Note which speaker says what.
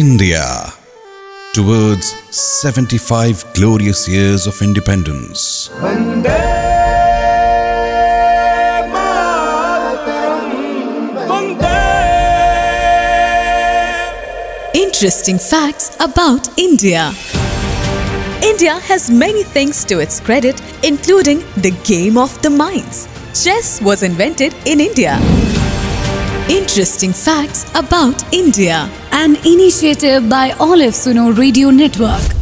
Speaker 1: India towards 75 glorious years of independence.
Speaker 2: Interesting facts about India. India has many things to its credit, including the game of the minds. Chess was invented in India. Interesting facts about India.
Speaker 3: An initiative by Olive Suno Radio Network.